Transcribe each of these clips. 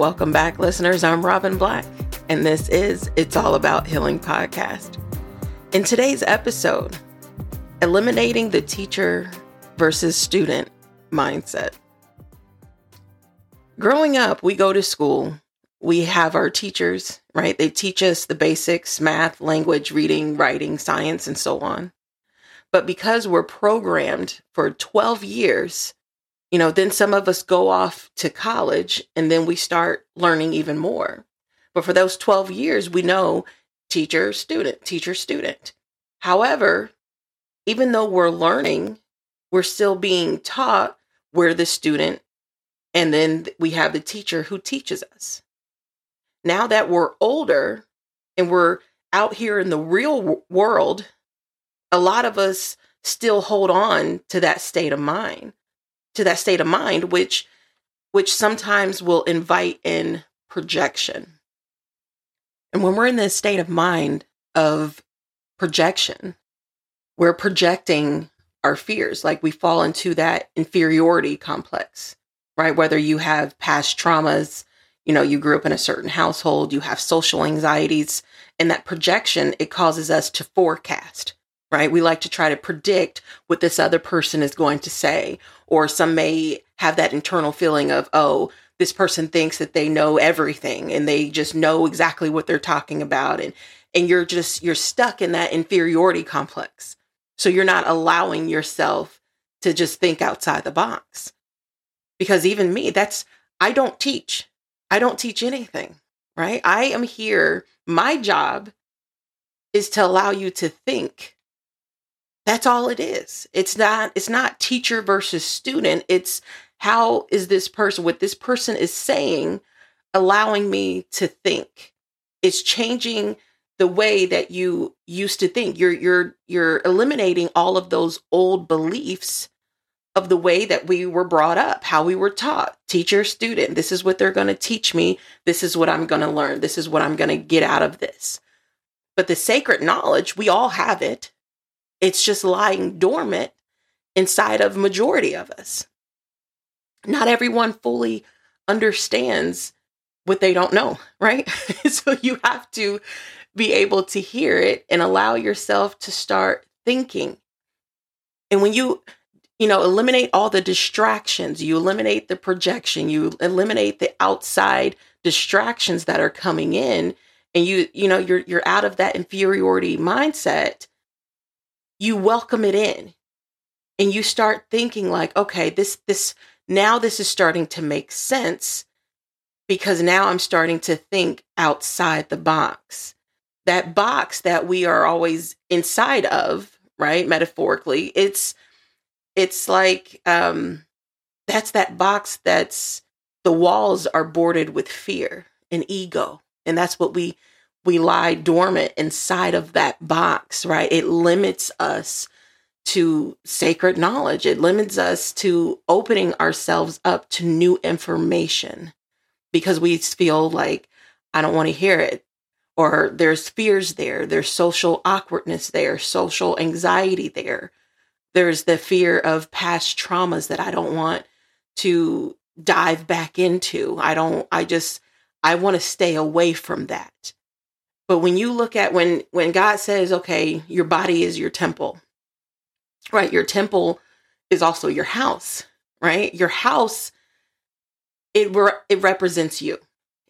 Welcome back, listeners. I'm Robin Black, and this is It's All About Healing podcast. In today's episode, eliminating the teacher versus student mindset. Growing up, we go to school, we have our teachers, right? They teach us the basics math, language, reading, writing, science, and so on. But because we're programmed for 12 years, you know, then some of us go off to college and then we start learning even more. But for those 12 years, we know teacher, student, teacher, student. However, even though we're learning, we're still being taught we're the student, and then we have the teacher who teaches us. Now that we're older and we're out here in the real world, a lot of us still hold on to that state of mind to that state of mind which which sometimes will invite in projection. And when we're in this state of mind of projection we're projecting our fears like we fall into that inferiority complex right? Whether you have past traumas you know you grew up in a certain household you have social anxieties and that projection it causes us to forecast right? We like to try to predict what this other person is going to say. Or some may have that internal feeling of, oh, this person thinks that they know everything and they just know exactly what they're talking about. And, and you're just, you're stuck in that inferiority complex. So you're not allowing yourself to just think outside the box. Because even me, that's, I don't teach. I don't teach anything, right? I am here. My job is to allow you to think that's all it is. It's not it's not teacher versus student. It's how is this person what this person is saying allowing me to think. It's changing the way that you used to think. You're you're you're eliminating all of those old beliefs of the way that we were brought up, how we were taught. Teacher, student, this is what they're going to teach me. This is what I'm going to learn. This is what I'm going to get out of this. But the sacred knowledge, we all have it. It's just lying dormant inside of majority of us. Not everyone fully understands what they don't know, right? so you have to be able to hear it and allow yourself to start thinking. And when you you know eliminate all the distractions, you eliminate the projection, you eliminate the outside distractions that are coming in and you you know you're you're out of that inferiority mindset you welcome it in and you start thinking like okay this this now this is starting to make sense because now i'm starting to think outside the box. That box that we are always inside of right metaphorically it's it's like um that's that box that's the walls are boarded with fear and ego and that's what we we lie dormant inside of that box, right? It limits us to sacred knowledge. It limits us to opening ourselves up to new information because we feel like, I don't want to hear it. Or there's fears there, there's social awkwardness there, social anxiety there. There's the fear of past traumas that I don't want to dive back into. I don't, I just, I want to stay away from that. But when you look at when when God says, okay, your body is your temple, right? Your temple is also your house, right? Your house it it represents you.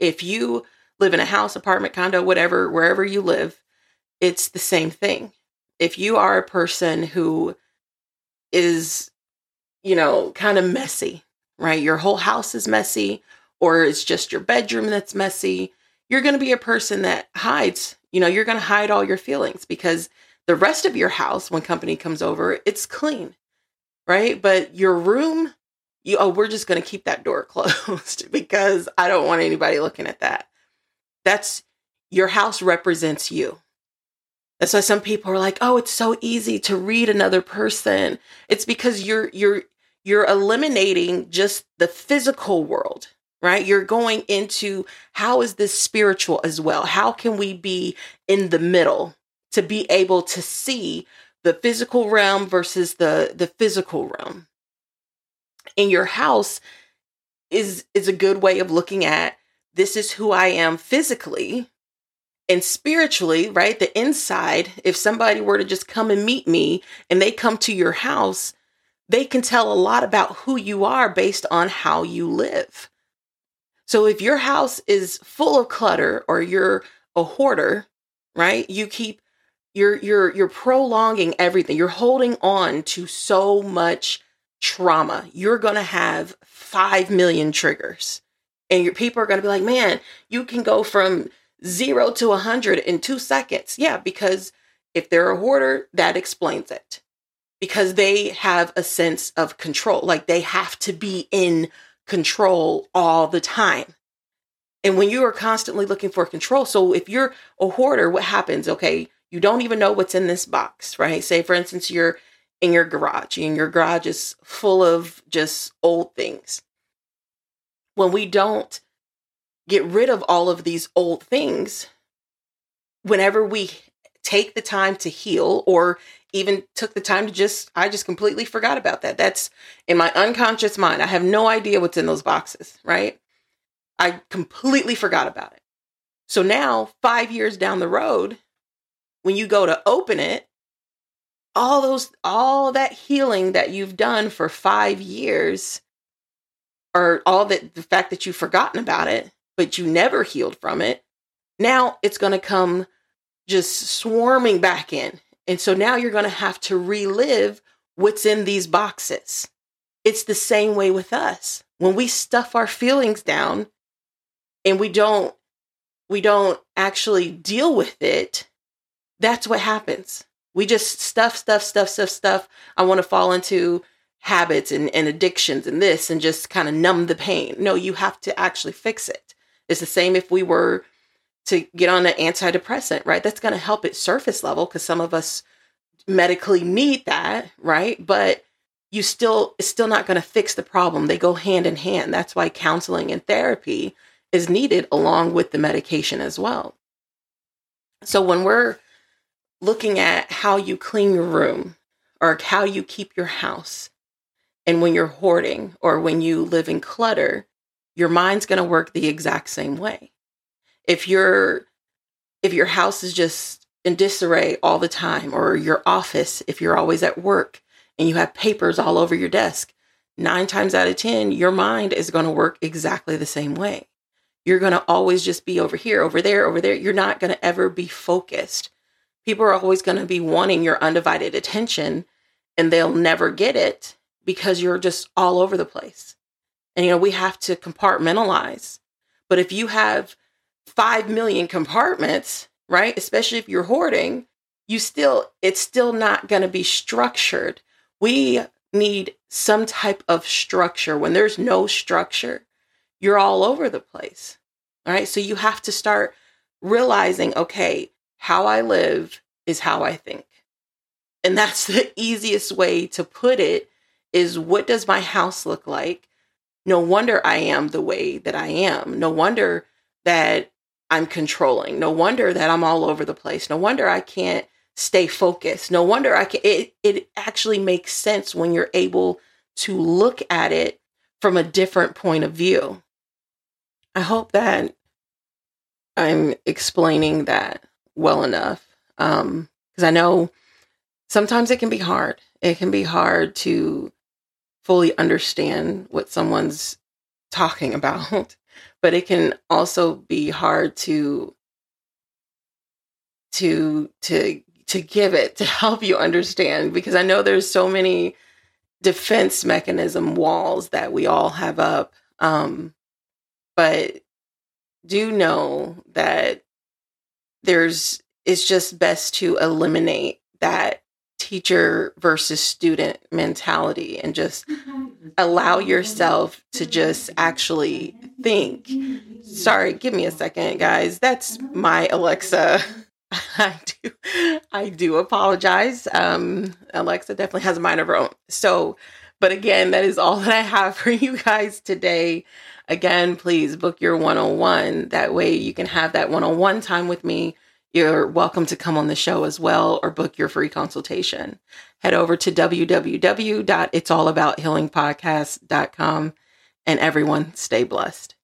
If you live in a house, apartment, condo, whatever, wherever you live, it's the same thing. If you are a person who is, you know, kind of messy, right? Your whole house is messy, or it's just your bedroom that's messy, you're going to be a person that hides. You know, you're going to hide all your feelings because the rest of your house, when company comes over, it's clean, right? But your room, you, oh, we're just going to keep that door closed because I don't want anybody looking at that. That's your house represents you. That's why some people are like, "Oh, it's so easy to read another person." It's because you're you're you're eliminating just the physical world right? You're going into how is this spiritual as well? How can we be in the middle to be able to see the physical realm versus the the physical realm? In your house is is a good way of looking at this is who I am physically and spiritually, right? The inside, if somebody were to just come and meet me and they come to your house, they can tell a lot about who you are based on how you live. So if your house is full of clutter or you're a hoarder, right? You keep you're you're you're prolonging everything. You're holding on to so much trauma. You're going to have 5 million triggers. And your people are going to be like, "Man, you can go from 0 to 100 in 2 seconds." Yeah, because if they're a hoarder, that explains it. Because they have a sense of control. Like they have to be in control all the time. And when you are constantly looking for control, so if you're a hoarder, what happens? Okay, you don't even know what's in this box, right? Say, for instance, you're in your garage and your garage is full of just old things. When we don't get rid of all of these old things, whenever we take the time to heal or even took the time to just I just completely forgot about that. That's in my unconscious mind. I have no idea what's in those boxes, right? I completely forgot about it. So now, 5 years down the road, when you go to open it, all those all that healing that you've done for 5 years or all that the fact that you've forgotten about it, but you never healed from it, now it's going to come just swarming back in and so now you're going to have to relive what's in these boxes. It's the same way with us. When we stuff our feelings down and we don't we don't actually deal with it, that's what happens. We just stuff, stuff, stuff, stuff, stuff. I want to fall into habits and, and addictions and this and just kind of numb the pain. No, you have to actually fix it. It's the same if we were to get on an antidepressant, right? That's going to help at surface level because some of us medically need that, right? But you still it's still not going to fix the problem. They go hand in hand. That's why counseling and therapy is needed along with the medication as well. So when we're looking at how you clean your room or how you keep your house and when you're hoarding or when you live in clutter, your mind's going to work the exact same way if your if your house is just in disarray all the time or your office if you're always at work and you have papers all over your desk 9 times out of 10 your mind is going to work exactly the same way. You're going to always just be over here over there over there. You're not going to ever be focused. People are always going to be wanting your undivided attention and they'll never get it because you're just all over the place. And you know we have to compartmentalize. But if you have 5 million compartments, right? Especially if you're hoarding, you still, it's still not going to be structured. We need some type of structure. When there's no structure, you're all over the place. All right. So you have to start realizing, okay, how I live is how I think. And that's the easiest way to put it is what does my house look like? No wonder I am the way that I am. No wonder that I'm controlling. No wonder that I'm all over the place. No wonder I can't stay focused. No wonder I can it it actually makes sense when you're able to look at it from a different point of view. I hope that I'm explaining that well enough. Um because I know sometimes it can be hard. It can be hard to fully understand what someone's talking about but it can also be hard to to to to give it to help you understand because I know there's so many defense mechanism walls that we all have up um but do know that there's it's just best to eliminate that teacher versus student mentality and just allow yourself to just actually think. Sorry, give me a second, guys. That's my Alexa. I do I do apologize. Um Alexa definitely has a mind of her own. So, but again, that is all that I have for you guys today. Again, please book your one-on-one. That way you can have that one-on-one time with me you're welcome to come on the show as well or book your free consultation. Head over to www.it'sallabouthealingpodcast.com and everyone stay blessed.